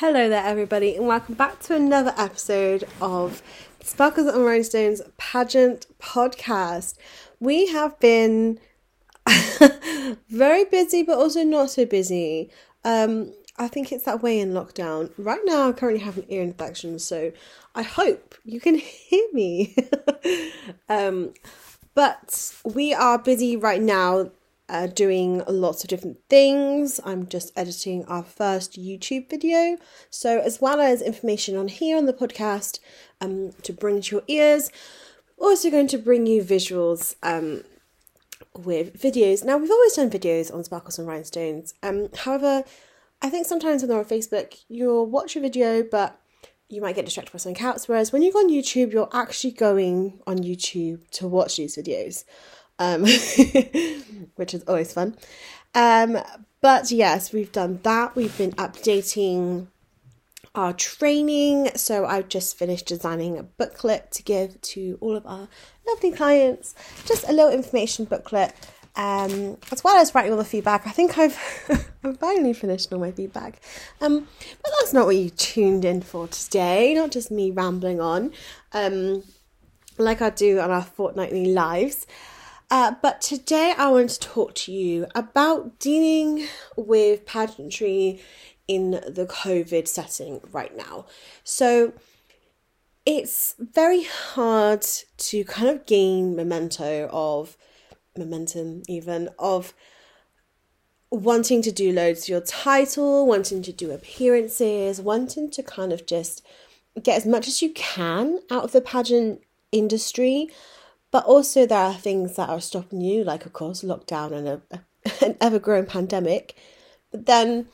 Hello there, everybody, and welcome back to another episode of Sparkles and Rhinestones pageant podcast. We have been very busy, but also not so busy. Um, I think it's that way in lockdown. Right now, I currently have an ear infection, so I hope you can hear me. um, but we are busy right now uh, doing lots of different things. I'm just editing our first YouTube video. So, as well as information on here on the podcast um, to bring to your ears, we're also going to bring you visuals um, with videos. Now, we've always done videos on Sparkles and Rhinestones. Um, however, I think sometimes when they're on Facebook, you'll watch a video, but you might get distracted by something else. Whereas when you go on YouTube, you're actually going on YouTube to watch these videos um, which is always fun. Um, but yes, we've done that. We've been updating our training. So I've just finished designing a booklet to give to all of our lovely clients. Just a little information booklet. Um, as well as writing all the feedback. I think I've I've finally finished all my feedback. Um, but that's not what you tuned in for today. Not just me rambling on, um, like I do on our fortnightly lives. Uh, but today I want to talk to you about dealing with pageantry in the COVID setting right now. So it's very hard to kind of gain memento of momentum, even of wanting to do loads of your title, wanting to do appearances, wanting to kind of just get as much as you can out of the pageant industry but also, there are things that are stopping you, like, of course, lockdown and a, an ever growing pandemic. But then,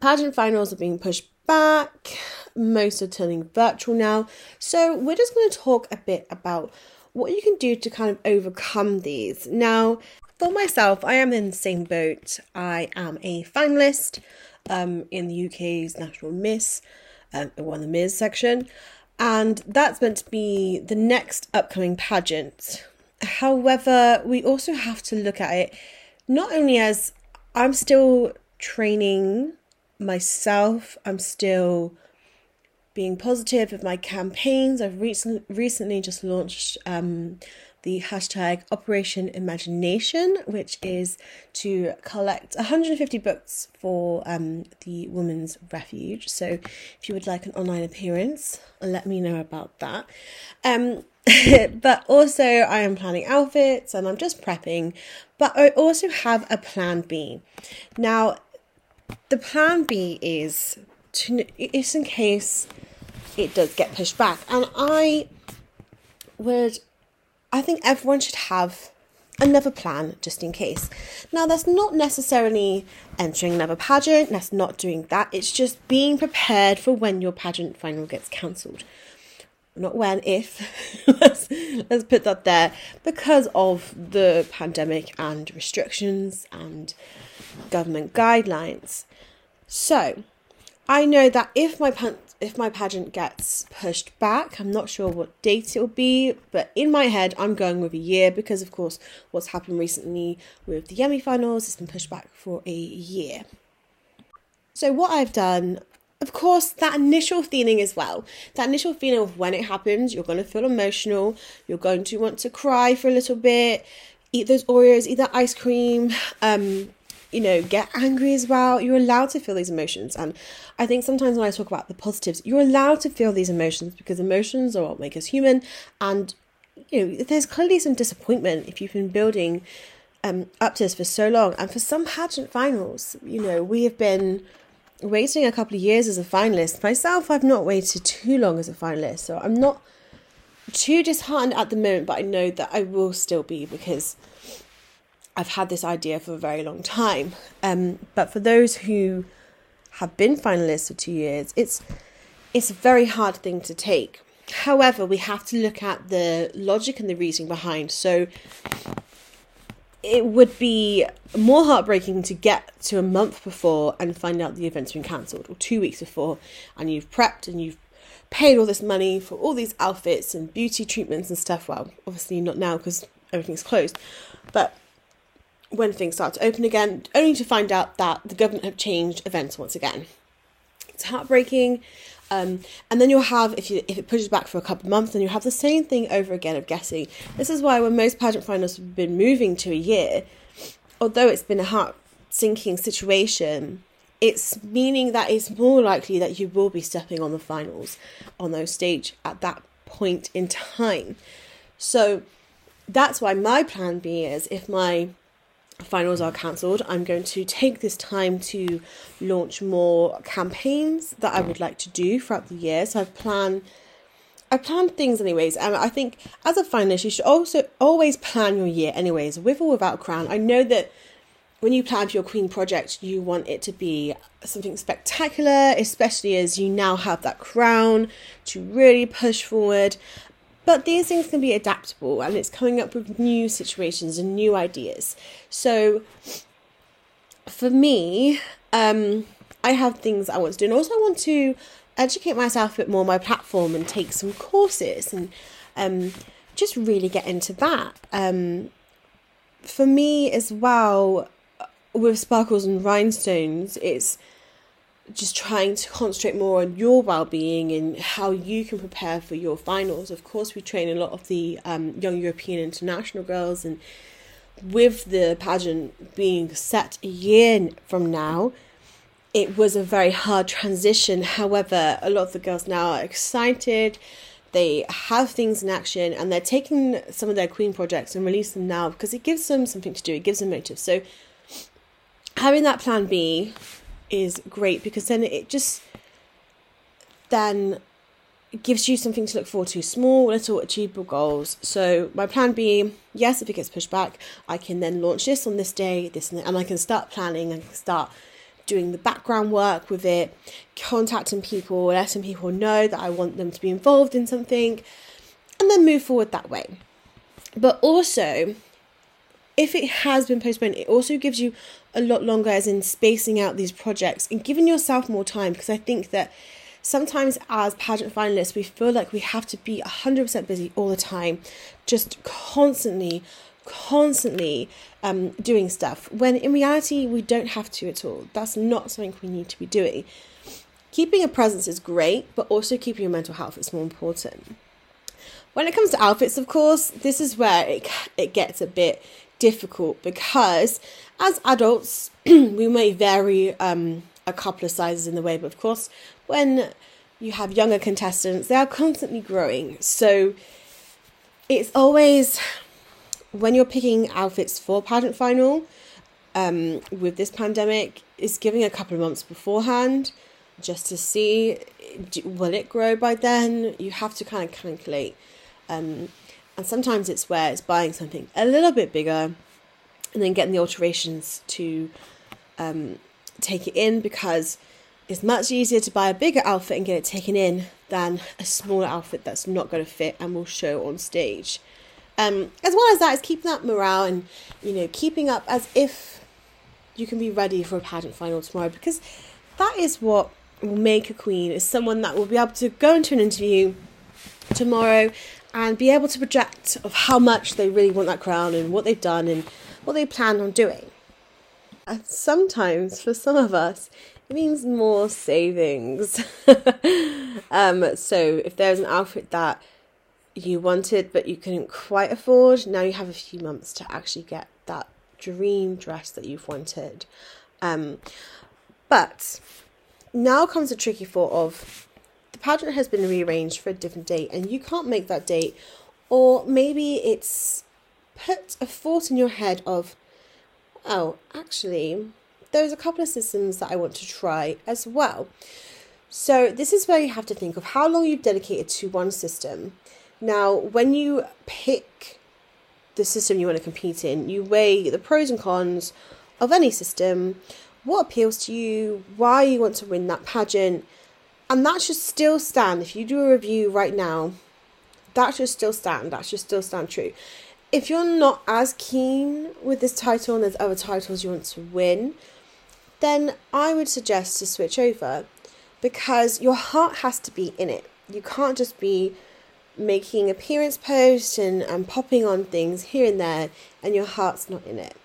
pageant finals are being pushed back, most are turning virtual now. So, we're just going to talk a bit about what you can do to kind of overcome these. Now, for myself, I am in the same boat. I am a finalist um, in the UK's National Miss, um, won the Miss section and that's meant to be the next upcoming pageant. However, we also have to look at it not only as I'm still training myself, I'm still being positive with my campaigns. I've recently recently just launched um, the hashtag Operation Imagination, which is to collect 150 books for um, the Women's Refuge. So if you would like an online appearance, let me know about that. Um, but also, I am planning outfits and I'm just prepping. But I also have a plan B. Now, the plan B is to is in case it does get pushed back, and I would I think everyone should have another plan just in case. Now, that's not necessarily entering another pageant, that's not doing that, it's just being prepared for when your pageant final gets cancelled. Not when, if. let's, let's put that there because of the pandemic and restrictions and government guidelines. So, I know that if my if my pageant gets pushed back, I'm not sure what date it will be, but in my head, I'm going with a year because, of course, what's happened recently with the Emmy finals has been pushed back for a year. So, what I've done, of course, that initial feeling as well, that initial feeling of when it happens, you're going to feel emotional, you're going to want to cry for a little bit, eat those Oreos, eat that ice cream, um, you know, get angry as well. You're allowed to feel these emotions. And I think sometimes when I talk about the positives, you're allowed to feel these emotions because emotions are what make us human. And, you know, there's clearly some disappointment if you've been building um, up to this for so long. And for some pageant finals, you know, we have been waiting a couple of years as a finalist. Myself, I've not waited too long as a finalist. So I'm not too disheartened at the moment, but I know that I will still be because I've had this idea for a very long time. Um, but for those who have been finalists for two years, it's it's a very hard thing to take. However, we have to look at the logic and the reasoning behind. So it would be more heartbreaking to get to a month before and find out the event's been cancelled, or two weeks before, and you've prepped and you've paid all this money for all these outfits and beauty treatments and stuff. Well, obviously not now because everything's closed, but when things start to open again, only to find out that the government have changed events once again. It's heartbreaking. Um, and then you'll have if you if it pushes back for a couple of months, then you have the same thing over again of guessing. This is why when most pageant finals have been moving to a year, although it's been a heart sinking situation, it's meaning that it's more likely that you will be stepping on the finals on those stage at that point in time. So that's why my plan B is if my finals are cancelled, I'm going to take this time to launch more campaigns that I would like to do throughout the year. So I've planned I plan things anyways, and I think as a finalist, you should also always plan your year anyways, with or without a crown. I know that when you plan for your queen project, you want it to be something spectacular, especially as you now have that crown to really push forward. But these things can be adaptable and it's coming up with new situations and new ideas. So for me, um, I have things I want to do, and also I want to educate myself a bit more on my platform and take some courses and um, just really get into that. Um, for me as well, with sparkles and rhinestones, it's just trying to concentrate more on your well-being and how you can prepare for your finals. Of course, we train a lot of the um, young European international girls, and with the pageant being set a year from now, it was a very hard transition. However, a lot of the girls now are excited. They have things in action and they're taking some of their queen projects and release them now because it gives them something to do. It gives them motive. So having that plan B is great because then it just then gives you something to look forward to. Small little achievable goals. So my plan b yes if it gets pushed back i can then launch this on this day this and, and i can start planning and start doing the background work with it contacting people letting people know that i want them to be involved in something and then move forward that way. But also if it has been postponed, it also gives you a lot longer, as in spacing out these projects and giving yourself more time. Because I think that sometimes as pageant finalists, we feel like we have to be 100% busy all the time, just constantly, constantly um, doing stuff. When in reality, we don't have to at all. That's not something we need to be doing. Keeping a presence is great, but also keeping your mental health is more important. When it comes to outfits, of course, this is where it, it gets a bit difficult because as adults we may vary um, a couple of sizes in the way, but of course when you have younger contestants, they are constantly growing. So it's always when you're picking outfits for pageant final um, with this pandemic, is giving a couple of months beforehand just to see will it grow by then. You have to kind of calculate. Um, and sometimes it's where it's buying something a little bit bigger and then getting the alterations to um, take it in because it's much easier to buy a bigger outfit and get it taken in than a smaller outfit that's not going to fit and will show on stage. Um, as well as that is keeping that morale and you know keeping up as if you can be ready for a pageant final tomorrow because that is what will make a queen is someone that will be able to go into an interview tomorrow and be able to project of how much they really want that crown and what they've done and what they plan on doing. And sometimes, for some of us, it means more savings. um, so if there's an outfit that you wanted but you couldn't quite afford, now you have a few months to actually get that dream dress that you've wanted. Um, but now comes the tricky thought of the pageant has been rearranged for a different date and you can't make that date, or maybe it's put a thought in your head of, oh, actually, there's a couple of systems that I want to try as well. So, this is where you have to think of how long you've dedicated to one system. Now, when you pick the system you want to compete in, you weigh the pros and cons of any system, what appeals to you, why you want to win that pageant, and that should still stand. If you do a review right now, that should still stand. That should still stand true. If you're not as keen with this title and there's other titles you want to win, then I would suggest to switch over because your heart has to be in it. You can't just be making appearance posts and, and popping on things here and there and your heart's not in it.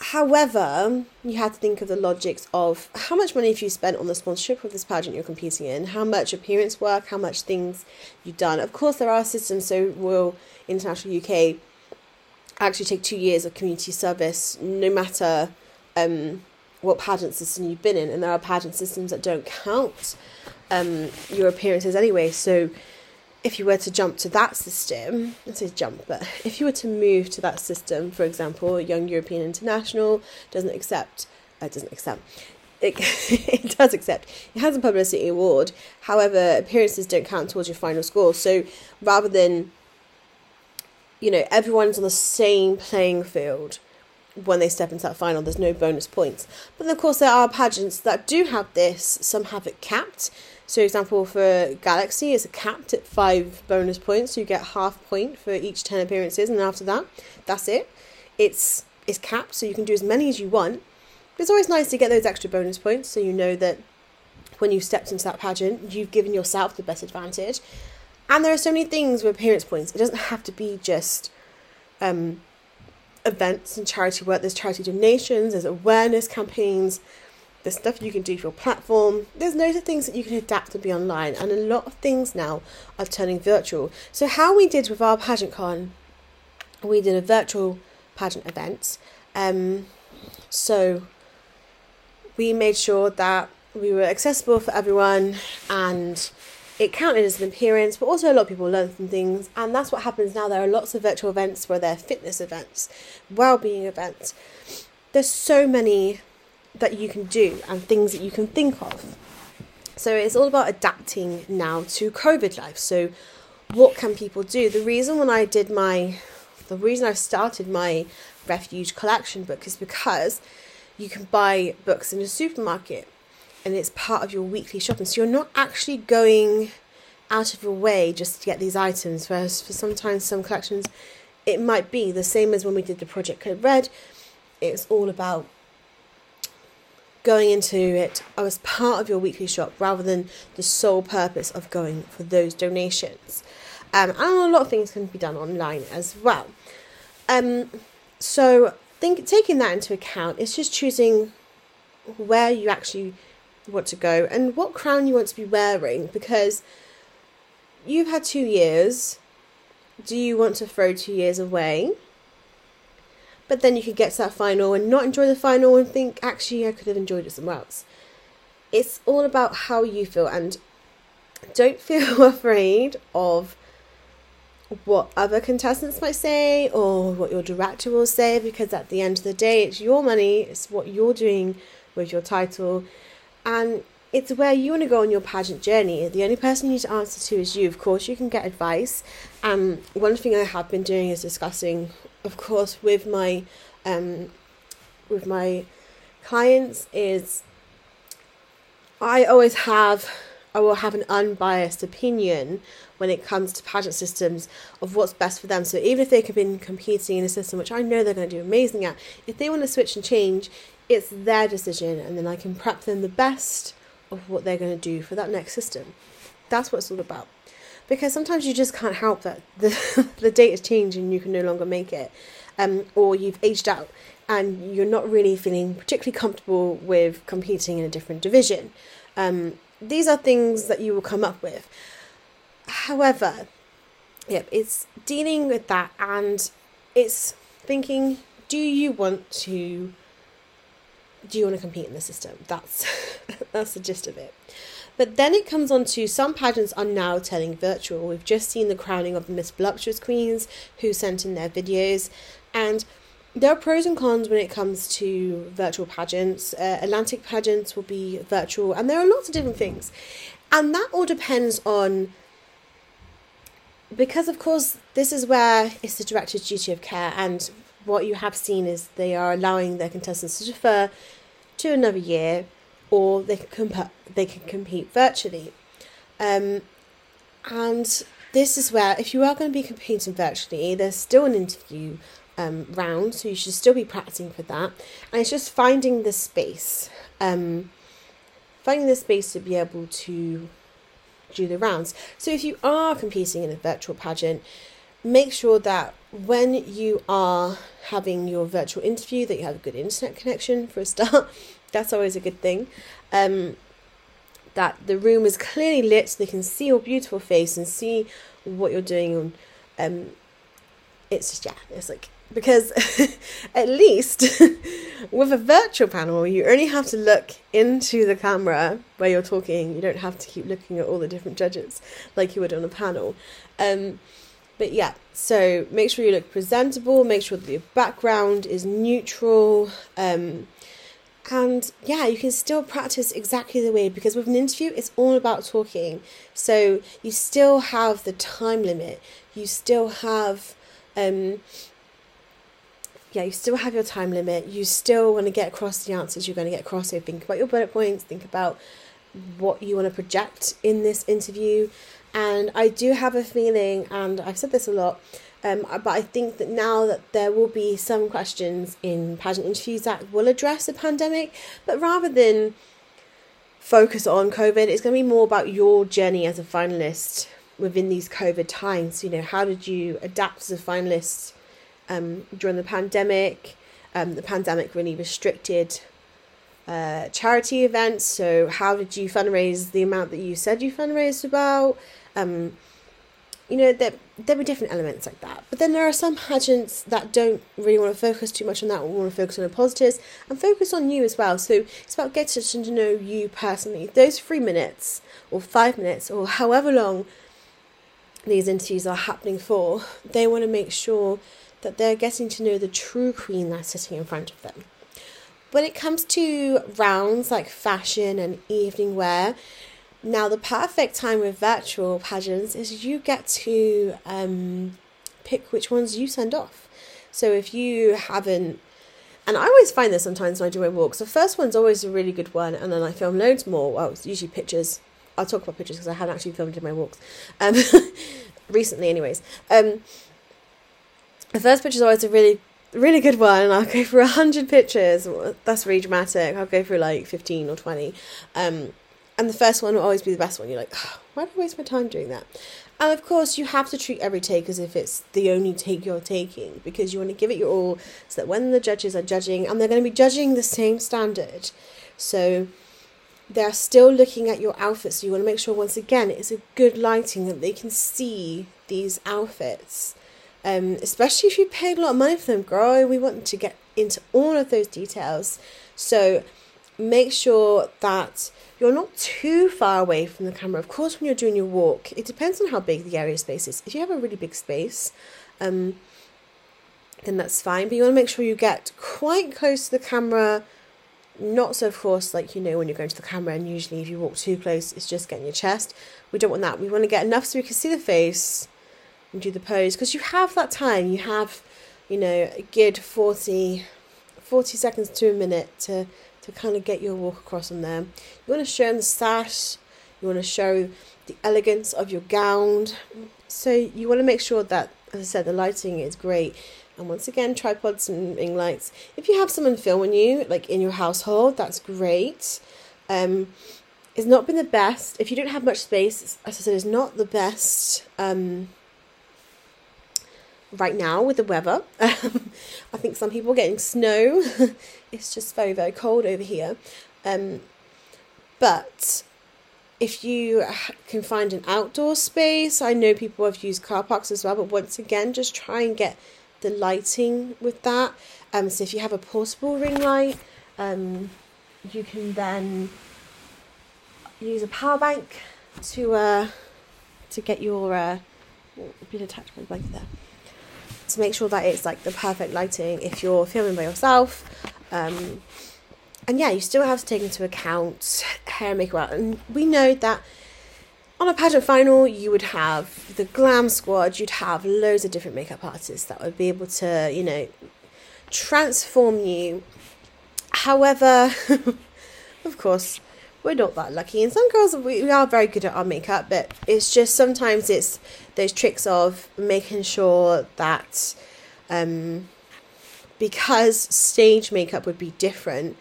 However, you have to think of the logics of how much money have you spent on the sponsorship of this pageant you're competing in, how much appearance work, how much things you've done. Of course, there are systems, so will International UK actually take two years of community service, no matter um, what pageant system you've been in, and there are pageant systems that don't count um, your appearances anyway. So if you were to jump to that system, I say jump, but if you were to move to that system, for example, Young European International doesn't accept, uh, doesn't accept, it, it does accept. It has a publicity award. However, appearances don't count towards your final score. So rather than, you know, everyone's on the same playing field when they step into that final, there's no bonus points. But of course, there are pageants that do have this. Some have it capped. So, example for Galaxy is capped at five bonus points. So you get half point for each ten appearances, and after that, that's it. It's it's capped, so you can do as many as you want. But it's always nice to get those extra bonus points, so you know that when you've stepped into that pageant, you've given yourself the best advantage. And there are so many things with appearance points. It doesn't have to be just um, events and charity work. There's charity donations. There's awareness campaigns there's stuff you can do for your platform. There's loads of things that you can adapt to be online, and a lot of things now are turning virtual. So, how we did with our pageant con, we did a virtual pageant event. Um, so, we made sure that we were accessible for everyone and it counted as an appearance, but also a lot of people learn some things, and that's what happens now. There are lots of virtual events where they're fitness events, well-being events. There's so many that you can do and things that you can think of. So it's all about adapting now to COVID life. So what can people do? The reason when I did my the reason I started my refuge collection book is because you can buy books in a supermarket and it's part of your weekly shopping. So you're not actually going out of your way just to get these items. Whereas for sometimes some collections it might be the same as when we did the Project Code Red. It's all about going into it as part of your weekly shop rather than the sole purpose of going for those donations. Um, and a lot of things can be done online as well. Um, so think taking that into account, it's just choosing where you actually want to go and what crown you want to be wearing because you've had two years. Do you want to throw two years away? But then you could get to that final and not enjoy the final and think, actually, I could have enjoyed it somewhere else. It's all about how you feel and don't feel afraid of what other contestants might say or what your director will say because at the end of the day, it's your money, it's what you're doing with your title, and it's where you want to go on your pageant journey. The only person you need to answer to is you. Of course, you can get advice. Um, one thing I have been doing is discussing of course, with my um, with my clients is I always have I will have an unbiased opinion when it comes to pageant systems of what's best for them. So even if they have been competing in a system which I know they're going to do amazing at, if they want to switch and change, it's their decision, and then I can prep them the best of what they're going to do for that next system. That's what it's all about because sometimes you just can't help that the the date has changed and you can no longer make it, um, or you've aged out and you're not really feeling particularly comfortable with competing in a different division. Um, these are things that you will come up with. However, yep, it's dealing with that and it's thinking, do you want to do you want to compete in the system? That's that's the gist of it. But then it comes on to some pageants are now turning virtual. We've just seen the crowning of the Miss Voluptuous Queens who sent in their videos. And there are pros and cons when it comes to virtual pageants. Uh, Atlantic pageants will be virtual, and there are lots of different things. And that all depends on because of course this is where it's the director's duty of care and what you have seen is they are allowing their contestants to defer to another year or they can comp- they can compete virtually. Um, and this is where, if you are going to be competing virtually, there's still an interview um, round, so you should still be practicing for that. And it's just finding the space, um, finding the space to be able to do the rounds. So if you are competing in a virtual pageant, make sure that when you are having your virtual interview that you have a good internet connection for a start that's always a good thing um, that the room is clearly lit so they can see your beautiful face and see what you're doing and um, it's just yeah it's like because at least with a virtual panel you only have to look into the camera where you're talking. You don't have to keep looking at all the different judges like you would on a panel. Um, but yeah so make sure you look presentable make sure that your background is neutral um, and yeah you can still practice exactly the way because with an interview it's all about talking so you still have the time limit you still have um, yeah, you still have your time limit. You still want to get across the answers you're going to get across. So think about your bullet points, think about what you want to project in this interview. And I do have a feeling, and I've said this a lot, um, but I think that now that there will be some questions in pageant interviews that will address the pandemic, but rather than focus on COVID, it's going to be more about your journey as a finalist within these COVID times. You know, how did you adapt as a finalist um, during the pandemic? Um, the pandemic really restricted uh, charity events. So, how did you fundraise the amount that you said you fundraised about? Um, you know, there, there were different elements like that. But then there are some pageants that don't really want to focus too much on that, want to focus on the positives and focus on you as well. So it's about getting to know you personally. Those three minutes or five minutes or however long these interviews are happening for, they want to make sure that they're getting to know the true queen that's sitting in front of them. When it comes to rounds like fashion and evening wear, now the perfect time with virtual pageants is you get to um, pick which ones you send off. So if you haven't, and I always find this sometimes when I do my walks, the first one's always a really good one, and then I film loads more. Well, it's usually pictures I'll talk about pictures because I haven't actually filmed in my walks. Um, recently, anyways. Um, the first picture is always a really, really good one, and I'll go for a hundred pictures. That's really dramatic. I'll go for like fifteen or twenty. Um, and the first one will always be the best one. You're like, oh, why do I waste my time doing that? And of course, you have to treat every take as if it's the only take you're taking because you want to give it your all so that when the judges are judging, and they're going to be judging the same standard. So they're still looking at your outfits. So you want to make sure, once again, it's a good lighting that they can see these outfits. Um, especially if you paid a lot of money for them, girl. We want to get into all of those details. So make sure that you're not too far away from the camera. Of course, when you're doing your walk, it depends on how big the area space is. If you have a really big space, um, then that's fine. But you want to make sure you get quite close to the camera not so, course, like you know when you're going to the camera, and usually if you walk too close, it's just getting your chest. We don't want that. We want to get enough so we can see the face and do the pose because you have that time. You have, you know, a good 40, 40 seconds to a minute to, to kind of get your walk across on there. You want to show them the sash, you want to show the elegance of your gown. So you want to make sure that, as I said, the lighting is great and once again, tripods and ring lights. If you have someone filming you, like in your household, that's great. Um, it's not been the best. If you don't have much space, as I said, it's not the best um, right now with the weather. I think some people are getting snow. it's just very, very cold over here. Um, but if you can find an outdoor space, I know people have used car parks as well, but once again, just try and get the lighting with that. Um, so if you have a portable ring light, um, you can then use a power bank to uh, to get your uh, bit the blanket there. To make sure that it's like the perfect lighting if you're filming by yourself. Um, and yeah, you still have to take into account hair and makeup. And we know that on a pageant final, you would have the glam squad, you'd have loads of different makeup artists that would be able to, you know, transform you. However, of course, we're not that lucky. And some girls, we we are very good at our makeup, but it's just sometimes it's those tricks of making sure that um, because stage makeup would be different,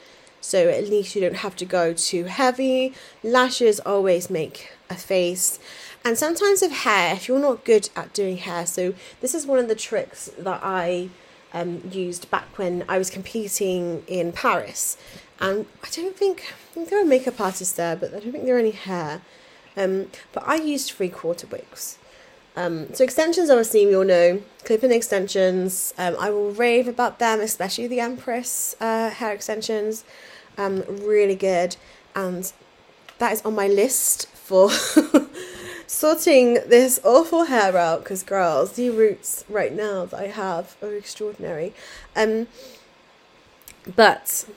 So at least you don't have to go too heavy. Lashes always make a face. And sometimes with hair, if you're not good at doing hair, so this is one of the tricks that I um, used back when I was competing in Paris. And I don't think, I think there are makeup artists there, but I don't think there are any hair. Um, but I used three quarter wigs. Um, so extensions, obviously, you all know clip-in extensions. Um, I will rave about them, especially the Empress uh, hair extensions. Um, really good, and that is on my list for sorting this awful hair out. Because girls, the roots right now that I have are extraordinary. Um, but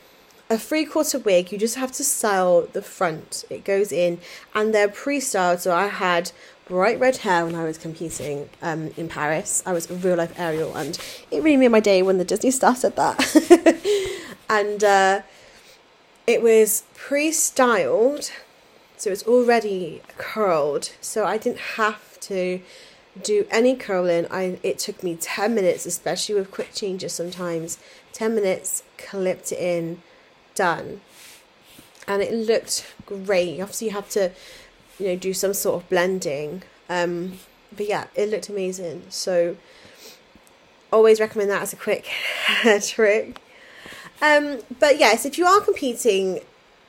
a three quarter wig, you just have to style the front. It goes in, and they're pre-styled. So I had bright red hair when I was competing um, in Paris. I was a real life Ariel, and it really made my day when the Disney star said that. and uh, it was pre styled, so it's already curled, so I didn't have to do any curling. I it took me 10 minutes, especially with quick changes sometimes. 10 minutes, clipped it in, done. And it looked great. Obviously, you have to you know, do some sort of blending. Um, but yeah, it looked amazing. So always recommend that as a quick trick. Um, but yes, if you are competing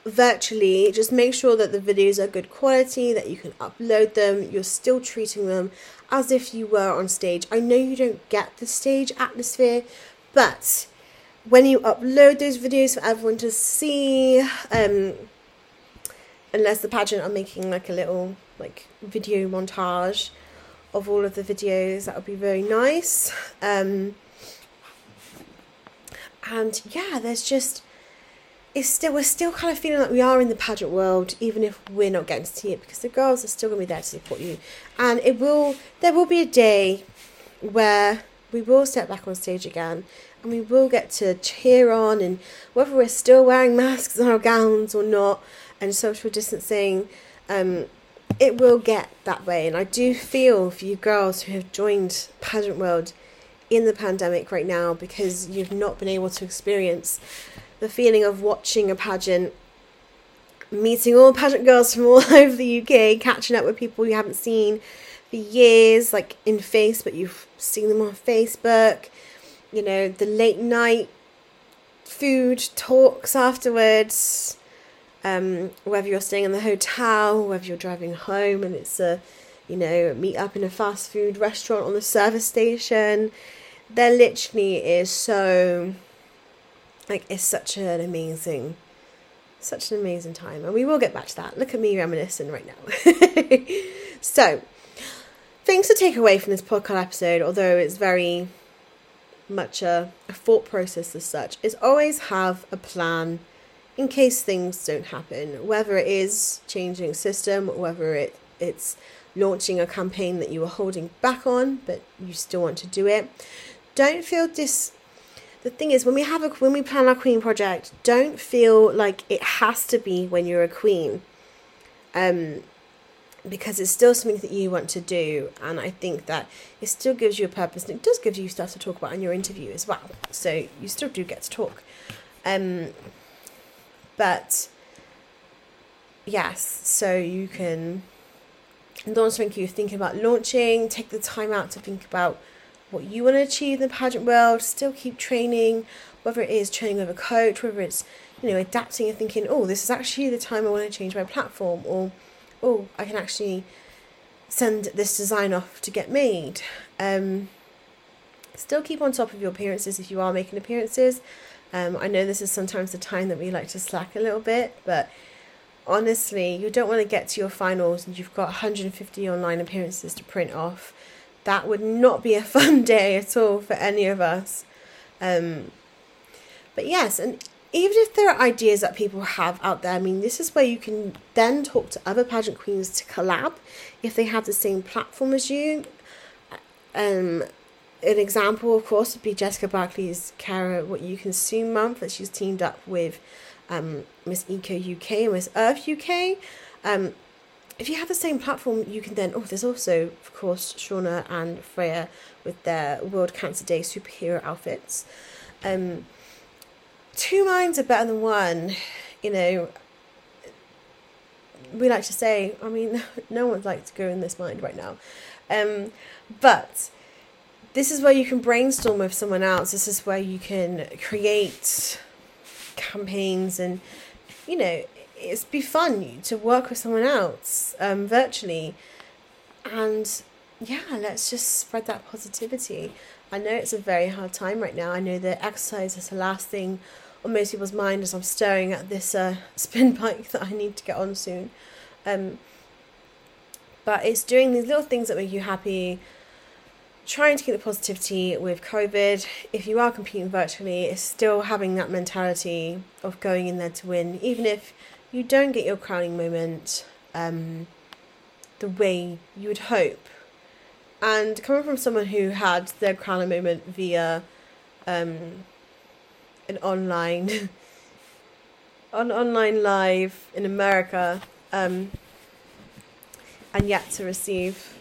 virtually, just make sure that the videos are good quality, that you can upload them, you're still treating them as if you were on stage. I know you don't get the stage atmosphere, but when you upload those videos for everyone to see, um, unless the pageant are making like a little like video montage of all of the videos that would be very nice. Um and yeah there's just it's still we're still kind of feeling like we are in the pageant world even if we're not getting to see it because the girls are still going to be there to support you. And it will there will be a day where we will step back on stage again and we will get to cheer on and whether we're still wearing masks on our gowns or not and social distancing, um, it will get that way. And I do feel for you girls who have joined Pageant World in the pandemic right now because you've not been able to experience the feeling of watching a pageant, meeting all pageant girls from all over the UK, catching up with people you haven't seen for years, like in face, but you've seen them on Facebook. You know, the late night food talks afterwards um, whether you're staying in the hotel, whether you're driving home and it's a, you know, meet up in a fast food restaurant on the service station. There literally is so, like, it's such an amazing, such an amazing time. And we will get back to that. Look at me reminiscing right now. so, things to take away from this podcast episode, although it's very much a, a thought process as such, is always have a plan in case things don't happen, whether it is changing system, whether it it's launching a campaign that you are holding back on, but you still want to do it. Don't feel dis. The thing is, when we have a when we plan our queen project, don't feel like it has to be when you're a queen, um, because it's still something that you want to do, and I think that it still gives you a purpose, and it does give you stuff to talk about in your interview as well. So you still do get to talk. Um, but yes, so you can launch something you're thinking about launching, take the time out to think about what you want to achieve in the pageant world, still keep training, whether it is training with a coach, whether it's, you know, adapting and thinking, oh, this is actually the time I want to change my platform, or oh, I can actually send this design off to get made. Um, still keep on top of your appearances if you are making appearances. Um, I know this is sometimes the time that we like to slack a little bit, but honestly, you don't want to get to your finals and you've got 150 online appearances to print off. That would not be a fun day at all for any of us. Um, but yes, and even if there are ideas that people have out there, I mean, this is where you can then talk to other pageant queens to collab if they have the same platform as you. Um, an example, of course, would be Jessica Barkley's Care What You Consume month that she's teamed up with um, Miss Eco UK and Miss Earth UK. Um, if you have the same platform, you can then. Oh, there's also, of course, Shauna and Freya with their World Cancer Day superhero outfits. Um, two minds are better than one. You know, we like to say, I mean, no one's like to go in this mind right now. Um, but this is where you can brainstorm with someone else. This is where you can create campaigns and, you know, it's be fun to work with someone else um, virtually. And yeah, let's just spread that positivity. I know it's a very hard time right now. I know that exercise is the last thing on most people's mind as I'm staring at this uh, spin bike that I need to get on soon. Um, but it's doing these little things that make you happy, trying to keep the positivity with COVID. If you are competing virtually, it's still having that mentality of going in there to win, even if you don't get your crowning moment um, the way you would hope. And coming from someone who had their crowning moment via um, an online, on online live in America, um, and yet to receive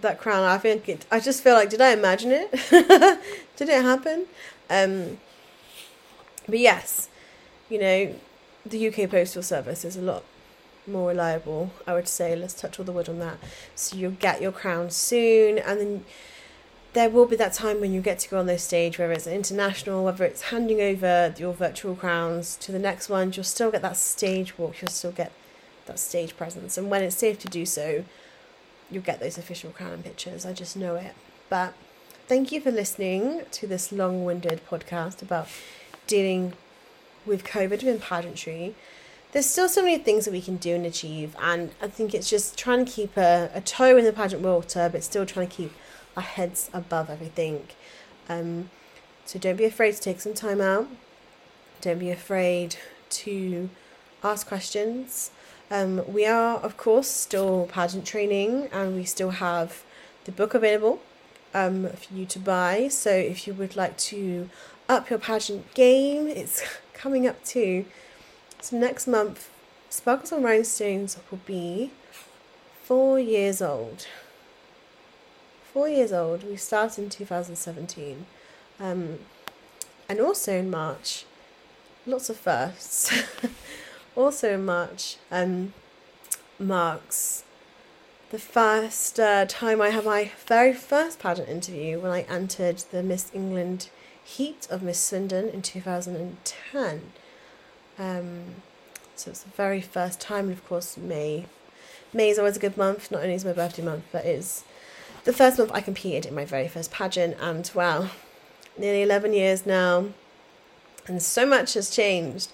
that crown. I think it, I just feel like, did I imagine it? did it happen? Um, but yes, you know, the UK Postal Service is a lot more reliable, I would say. Let's touch all the wood on that. So you'll get your crown soon, and then there will be that time when you get to go on this stage, whether it's international, whether it's handing over your virtual crowns to the next one, you'll still get that stage walk, you'll still get that stage presence. And when it's safe to do so, you'll get those official crown pictures. I just know it. But thank you for listening to this long winded podcast about dealing with COVID in pageantry. There's still so many things that we can do and achieve, and I think it's just trying to keep a, a toe in the pageant water, but still trying to keep our heads above everything. Um, so don't be afraid to take some time out. Don't be afraid to ask questions. Um, we are, of course, still pageant training and we still have the book available um, for you to buy. So if you would like to up your pageant game, it's coming up too. So next month, Sparkles and Rhinestones will be four years old. Four years old. We started in 2017. Um, and also in March, lots of firsts. also in March um, marks the first uh, time I had my very first pageant interview when I entered the Miss England heat of Miss Swindon in 2010. Um, so it's the very first time, and of course, May. May is always a good month, not only is my birthday month, but it's the first month I competed in my very first pageant, and well, nearly 11 years now, and so much has changed.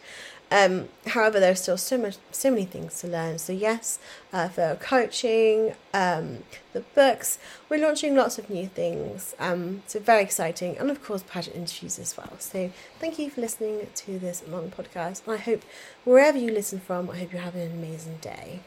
Um, however, are still so much, so many things to learn. So yes, uh, for coaching, um, the books, we're launching lots of new things. Um, so very exciting, and of course, pageant interviews as well. So thank you for listening to this long podcast. I hope wherever you listen from, I hope you're having an amazing day.